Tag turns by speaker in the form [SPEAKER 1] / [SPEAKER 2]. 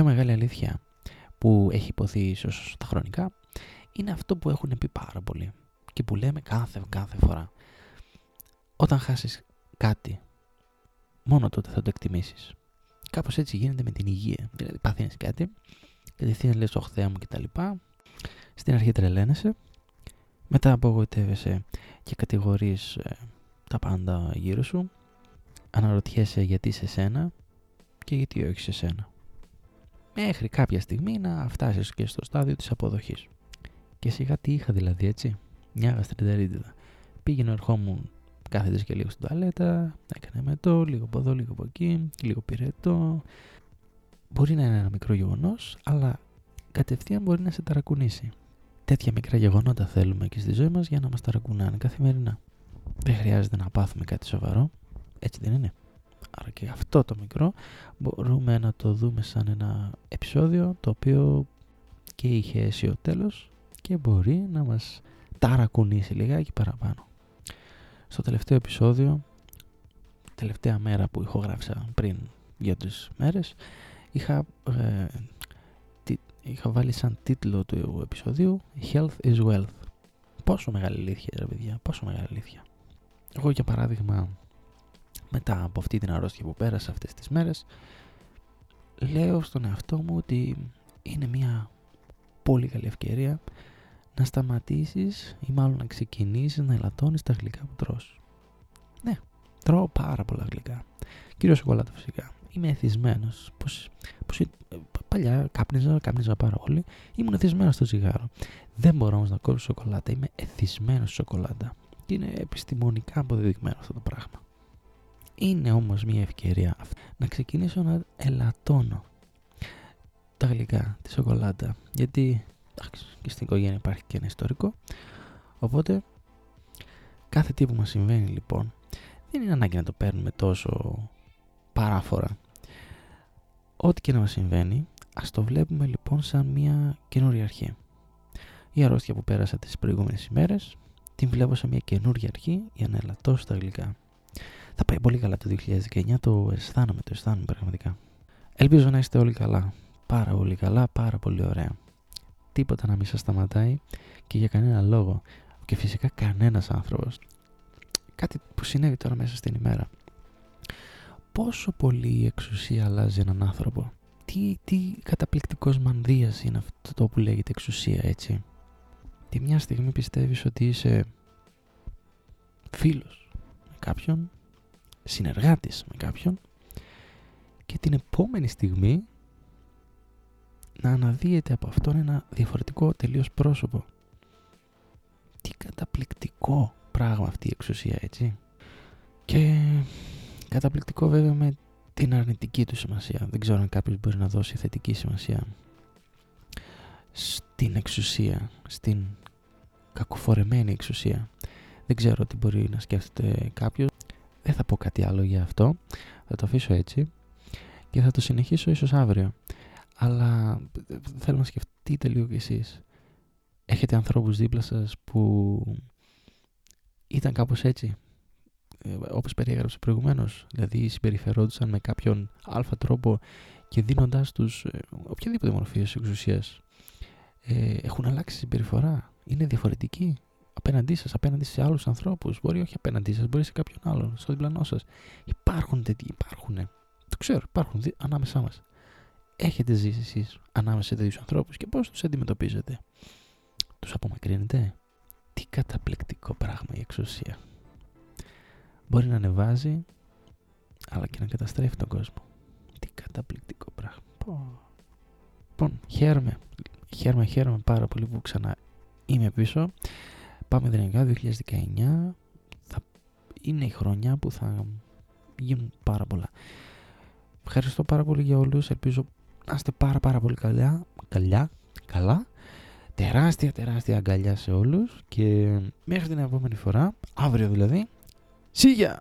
[SPEAKER 1] πιο μεγάλη αλήθεια που έχει υποθεί ίσως τα χρονικά είναι αυτό που έχουν πει πάρα πολύ και που λέμε κάθε, κάθε φορά. Όταν χάσεις κάτι, μόνο τότε θα το εκτιμήσεις. Κάπως έτσι γίνεται με την υγεία. Δηλαδή παθαίνεις κάτι, κατευθείαν λες «Ωχ Θεέ μου» κτλ. Στην αρχή τρελαίνεσαι, μετά απογοητεύεσαι και κατηγορείς ε, τα πάντα γύρω σου, αναρωτιέσαι γιατί σε σένα και γιατί όχι σε σένα. Μέχρι κάποια στιγμή να φτάσεις και στο στάδιο της αποδοχής. Και σιγά τι είχα δηλαδή έτσι, μια γαστριντερίτιδα. Πήγαινε ερχόμουν κάθεται και λίγο στην τουαλέτα, έκανε μετό, λίγο από εδώ, λίγο από εκεί, λίγο πυρετό. Μπορεί να είναι ένα μικρό γεγονός, αλλά κατευθείαν μπορεί να σε ταρακουνήσει. Τέτοια μικρά γεγονότα θέλουμε και στη ζωή μας για να μας ταρακουνάνε καθημερινά. Δεν χρειάζεται να πάθουμε κάτι σοβαρό, έτσι δεν είναι. Άρα και αυτό το μικρό μπορούμε να το δούμε σαν ένα επεισόδιο το οποίο και είχε αίσιο τέλος και μπορεί να μας ταρακουνήσει λιγάκι παραπάνω. Στο τελευταίο επεισόδιο, τελευταία μέρα που ηχογράφησα πριν για τις μέρες, είχα, ε, είχα βάλει σαν τίτλο του επεισοδίου Health is Wealth. Πόσο μεγάλη αλήθεια, ρε παιδιά, πόσο μεγάλη αλήθεια. Εγώ για παράδειγμα, μετά από αυτή την αρρώστια που πέρασα αυτές τις μέρες, λέω στον εαυτό μου ότι είναι μια πολύ καλή ευκαιρία να σταματήσεις ή μάλλον να ξεκινήσεις να ελαττώνεις τα γλυκά που τρως. Ναι, τρώω πάρα πολλά γλυκά. Κυρίως σοκολάτα φυσικά. Είμαι εθισμένος. Πώς, πώς, παλιά κάπνιζα, κάπνιζα πάρα πολύ. Ήμουν εθισμένος στο τσιγάρο. Δεν μπορώ όμως να κόψω σοκολάτα. Είμαι εθισμένος στο σοκολάτα. Και είναι επιστημονικά αποδεδειγμένο αυτό το πράγμα. Είναι όμως μια ευκαιρία να ξεκινήσω να ελαττώνω τα γλυκά, τη σοκολάτα. Γιατί εντάξει, και στην οικογένεια υπάρχει και ένα ιστορικό. Οπότε, κάθε τι που μας συμβαίνει λοιπόν, δεν είναι ανάγκη να το παίρνουμε τόσο παράφορα. Ό,τι και να μας συμβαίνει, ας το βλέπουμε λοιπόν σαν μια καινούρια αρχή. Η αρρώστια που πέρασα τις προηγούμενες ημέρες, την βλέπω σαν μια καινούρια αρχή για να ελαττώσω τα γλυκά. Θα πάει πολύ καλά το 2019, το αισθάνομαι, το αισθάνομαι πραγματικά. Ελπίζω να είστε όλοι καλά. Πάρα πολύ καλά, πάρα πολύ ωραία τίποτα να μην σας σταματάει και για κανένα λόγο. Και φυσικά κανένας άνθρωπος. Κάτι που συνέβη τώρα μέσα στην ημέρα. Πόσο πολύ η εξουσία αλλάζει έναν άνθρωπο. Τι, τι καταπληκτικός μανδύας είναι αυτό το που λέγεται εξουσία, έτσι. Τη μια στιγμή πιστεύεις ότι είσαι φίλος με κάποιον, συνεργάτης με κάποιον και την επόμενη στιγμή να αναδύεται από αυτόν ένα διαφορετικό τελείως πρόσωπο. Τι καταπληκτικό πράγμα αυτή η εξουσία, έτσι. Και καταπληκτικό βέβαια με την αρνητική του σημασία. Δεν ξέρω αν κάποιος μπορεί να δώσει θετική σημασία στην εξουσία, στην κακοφορεμένη εξουσία. Δεν ξέρω τι μπορεί να σκέφτεται κάποιος. Δεν θα πω κάτι άλλο για αυτό. Θα το αφήσω έτσι και θα το συνεχίσω ίσως αύριο. Αλλά θέλω να σκεφτείτε λίγο κι εσείς. Έχετε ανθρώπους δίπλα σας που ήταν κάπως έτσι. Ε, όπως περιέγραψε προηγουμένως. Δηλαδή συμπεριφερόντουσαν με κάποιον αλφα τρόπο και δίνοντάς τους ε, οποιαδήποτε μορφή εξουσίας. Ε, έχουν αλλάξει συμπεριφορά. Είναι διαφορετικοί απέναντί σας, απέναντι σε άλλους ανθρώπους. Μπορεί όχι απέναντί σας, μπορεί σε κάποιον άλλον, στο διπλανό σας. Υπάρχουν τέτοιοι, υπάρχουν. Το ξέρω, υπάρχουν ανάμεσά μας έχετε ζήσει εσείς ανάμεσα σε τέτοιους ανθρώπους και πώς τους αντιμετωπίζετε; Τους απομακρύνετε; Τι καταπληκτικό πράγμα η εξουσία. Μπορεί να ανεβάζει, αλλά και να καταστρέφει τον κόσμο. Τι καταπληκτικό πράγμα. Λοιπόν, χαίρομαι, χαίρομαι, χαίρομαι πάρα πολύ που ξανά είμαι πίσω. Πάμε δυναμικά 2019. Θα είναι η χρονιά που θα γίνουν πάρα πολλά. Ευχαριστώ πάρα πολύ για όλους. Ελπίζω να είστε πάρα πάρα πολύ καλά, καλά, καλά. Τεράστια τεράστια αγκαλιά σε όλους και μέχρι την επόμενη φορά, αύριο δηλαδή, σίγια!